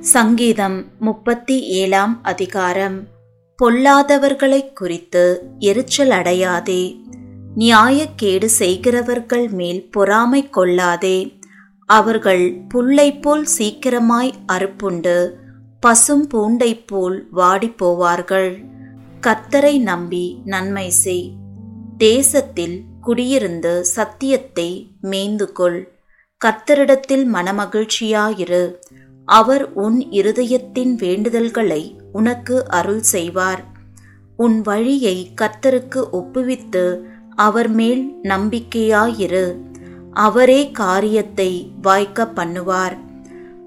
சங்கீதம் முப்பத்தி ஏழாம் அதிகாரம். பொல்லாதவர்களைக் குறித்து எரிச்சல் அடையாதே. நியாயக்கேடு செய்கிறவர்கள் மேல் பொறாமை கொள்ளாதே. அவர்கள் புல்லைப் போல் சீக்கிரமாய் அறுப்புண்டு பசும் பூண்டைப் போல் வாடி போவார்கள் கர்த்தரை நம்பி நன்மை செய். தேசத்தில் குடியிருந்து சத்தியத்தை மேய்ந்து கொள் கர்த்தரிடத்தில் மனமகிழ்ச்சியாயிரு. அவர் உன் இருதயத்தின் வேண்டுதல்களை உனக்கு அருள் செய்வார். உன் வழியை கர்த்தருக்கு ஒப்புவித்து அவர் மேல் நம்பிக்கையாயிரு. அவரே காரியத்தை வாய்க்க பண்ணுவார்.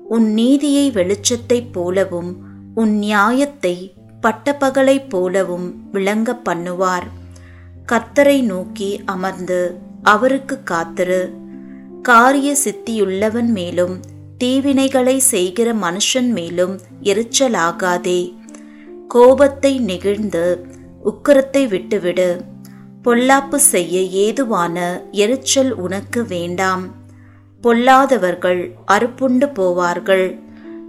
உன் நீதியை வெளிச்சத்தைப் போலவும் உன் நியாயத்தை பட்டப்பகலைப் போலவும் விளங்க பண்ணுவார். கத்தரை நோக்கி அமர்ந்து அவருக்கு காத்திரு. காரிய சித்தியுள்ளவன் மேலும் தீவினைகளை செய்கிற மனுஷன் மேலும் எரிச்சலாகாதே. கோபத்தை நெகிழ்ந்து உக்கரத்தை விட்டுவிடு. பொல்லாப்பு செய்ய ஏதுவான எரிச்சல் உனக்கு வேண்டாம். பொல்லாதவர்கள் அறுப்புண்டு போவார்கள்.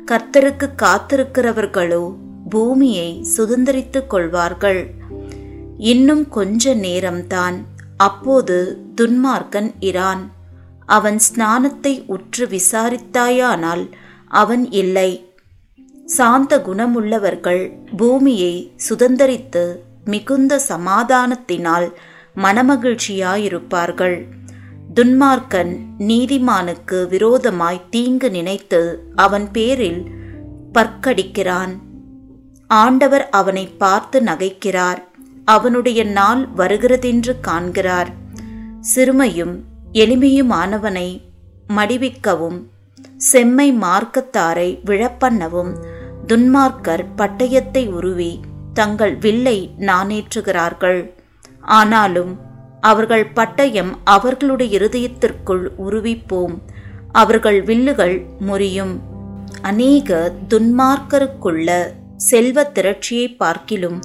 கர்த்தருக்கு காத்திருக்கிறவர்களோ பூமியை சுதந்திரித்துக் கொள்வார்கள். இன்னும் கொஞ்ச நேரம்தான் அப்போது துன்மார்க்கன் இரான். அவன் ஸ்நானத்தை உற்று விசாரித்தாயானால் அவன் இல்லை. சாந்த குணமுள்ளவர்கள் பூமியை சுதந்தரித்து மிகுந்த சமாதானத்தினால் மனமகிழ்ச்சியாயிருப்பார்கள். துன்மார்க்கன் நீதிமானுக்கு விரோதமாய் தீங்கு நினைத்து அவன் பேரில் பற்கடிக்கிறான். ஆண்டவர் அவனை பார்த்து நகைக்கிறார். அவனுடைய நாள் வருகிறதென்று காண்கிறார். சிறுமையும் எளிமையுமானவனை மடிவிக்கவும் செம்மை மார்க்கத்தாரை விழப்பண்ணவும் துன்மார்க்கர் பட்டயத்தை உருவி தங்கள் வில்லை நானேற்றுகிறார்கள். ஆனாலும் அவர்கள் பட்டயம் அவர்களுடைய இருதயத்திற்குள் உருவிப்போம் அவர்கள் வில்லுகள் முறியும். அநேக துன்மார்க்கருக்குள்ள செல்வ திரட்சியை பார்க்கிலும்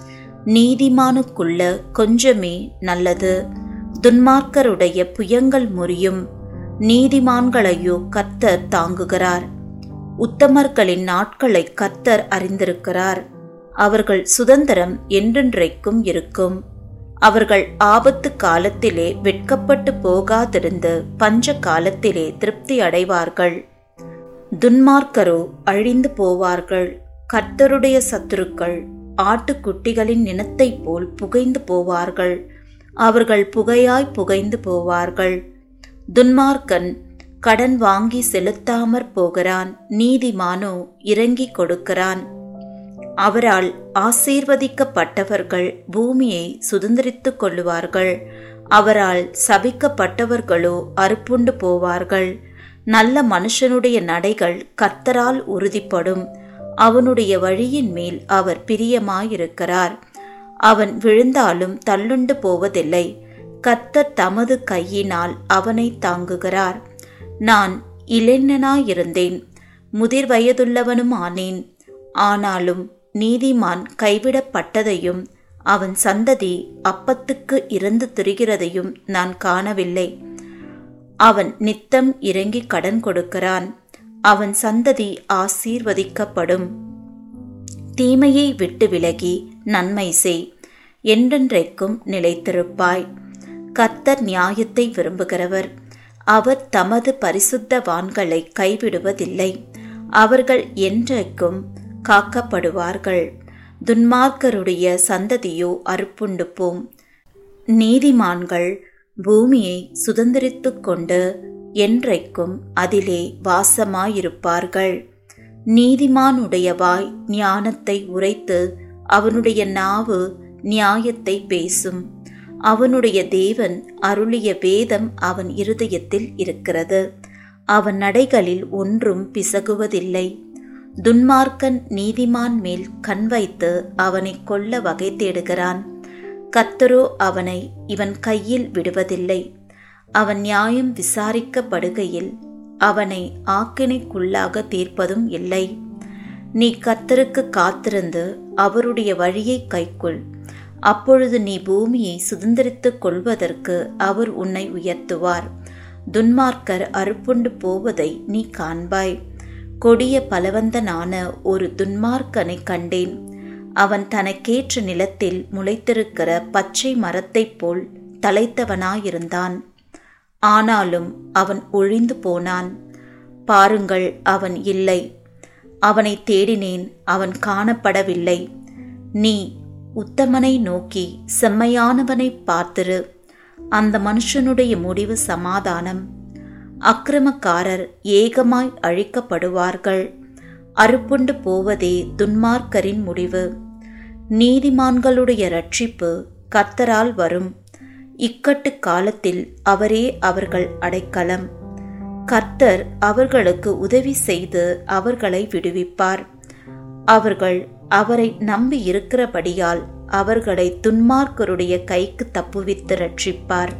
நீதிமானுக்குள்ள கொஞ்சமே நல்லது. துன்மார்க்கருடைய புயங்கள் முறியும். நீதிமான்களையோ கர்த்தர் தாங்குகிறார். உத்தமர்களின் நாட்களை கர்த்தர் அறிந்திருக்கிறார். அவர்கள் சுதந்திரம் என்றென்றைக்கும் இருக்கும். அவர்கள் ஆபத்து காலத்திலே வெட்கப்பட்டு போகாதிருந்து பஞ்ச காலத்திலே திருப்தி அடைவார்கள். துன்மார்க்கரோ அழிந்து போவார்கள். கர்த்தருடைய சத்துருக்கள் ஆட்டுக்குட்டிகளின் நினத்தைப் போல் புகைந்து போவார்கள். அவர்கள் புகையாய் புகைந்து போவார்கள். துன்மார்க்கன் கடன் வாங்கி செலுத்தாமற் போகிறான். நீதிமானோ இறங்கி கொடுக்கிறான். அவரால் ஆசீர்வதிக்கப்பட்டவர்கள் பூமியை சுதந்திரித்துக் கொள்ளுவார்கள். அவரால் சபிக்கப்பட்டவர்களோ அறுப்புண்டு போவார்கள். நல்ல மனுஷனுடைய நடைகள் கர்த்தரால் உறுதிப்படும். அவனுடைய வழியின் மேல் அவர் பிரியமாயிருக்கிறார். அவன் விழுந்தாலும் தள்ளுண்டு போவதில்லை. கத்தர் தமது கையினால் அவனை தாங்குகிறார். நான் இளைஞனாயிருந்தேன். முதிர் வயதுள்ளவனும் ஆனேன் ஆனாலும் நீதிமான் கைவிடப்பட்டதையும் அவன் சந்ததி அப்பத்துக்கு இருந்து திரிகிறதையும் நான் காணவில்லை. அவன் நித்தம் இறங்கி கடன் கொடுக்கிறான். அவன் சந்ததி ஆசீர்வதிக்கப்படும். தீமையை விட்டு விலகி நன்மை செய். என்றென்றைக்கும் நிலைத்திருப்பாய். கர்த்தர் நியாயத்தை விரும்புகிறவர். அவர் தமது பரிசுத்தவான்களை கைவிடுவதில்லை. அவர்கள் என்றைக்கும் காக்கப்படுவார்கள். துன்மார்க்கருடைய சந்ததியோ அறுப்புண்டு போம் நீதிமான்கள் பூமியை சுதந்திரித்து கொண்டு என்றைக்கும் அதிலே வாசமாயிருப்பார்கள். நீதிமானுடைய வாய் ஞானத்தை உரைத்து அவனுடைய நாவு நியாயத்தை பேசும். அவனுடைய தேவன் அருளிய வேதம் அவன் இருதயத்தில் இருக்கிறது. அவன் நடைகளில் ஒன்றும் பிசகுவதில்லை. துன்மார்க்கன் நீதிமான் மேல் கண் வைத்து அவனை கொல்ல வகை தேடுகிறான். கத்தரோ அவனை இவன் கையில் விடுவதில்லை. அவன் நியாயம் விசாரிக்கப்படுகையில் அவனை ஆக்கினைக்குள்ளாக தீர்ப்பதும் இல்லை. நீ கத்தருக்கு காத்திருந்து அவருடைய வழியை கைக்குள். அப்பொழுது நீ பூமியை சுதந்திரித்துக் கொள்வதற்கு அவர் உன்னை உயர்த்துவார். துன்மார்க்கர் அறுப்புண்டு போவதை நீ காண்பாய். கொடிய பலவந்தனான ஒரு துன்மார்க்கனை கண்டேன். அவன் தனக்கேற்ற நிலத்தில் முளைத்திருக்கிற பச்சை மரத்தைப் போல் தலைத்தவனாயிருந்தான். ஆனாலும் அவன் ஒழிந்து போனான். பாருங்கள் அவன் இல்லை. அவனை தேடினேன் அவன் காணப்படவில்லை. நீ உத்தமனை நோக்கி செம்மையானவனை பார்த்திரு. அந்த மனுஷனுடைய முடிவு சமாதானம். அக்கிரமக்காரர் ஏகமாய் அழிக்கப்படுவார்கள். அறுப்புண்டு போவதே துன்மார்க்கரின் முடிவு. நீதிமான்களுடைய ரட்சிப்பு கர்த்தரால் வரும். இக்கட்டு காலத்தில் அவரே அவர்கள் அடைக்கலம். கர்த்தர் அவர்களுக்கு உதவி செய்து அவர்களை விடுவிப்பார். அவர்கள் அவரை நம்பி இருக்கிறபடியால் அவர்களை துன்மார்க்கருடைய கைக்கு தப்புவித்து ரட்சிப்பார்.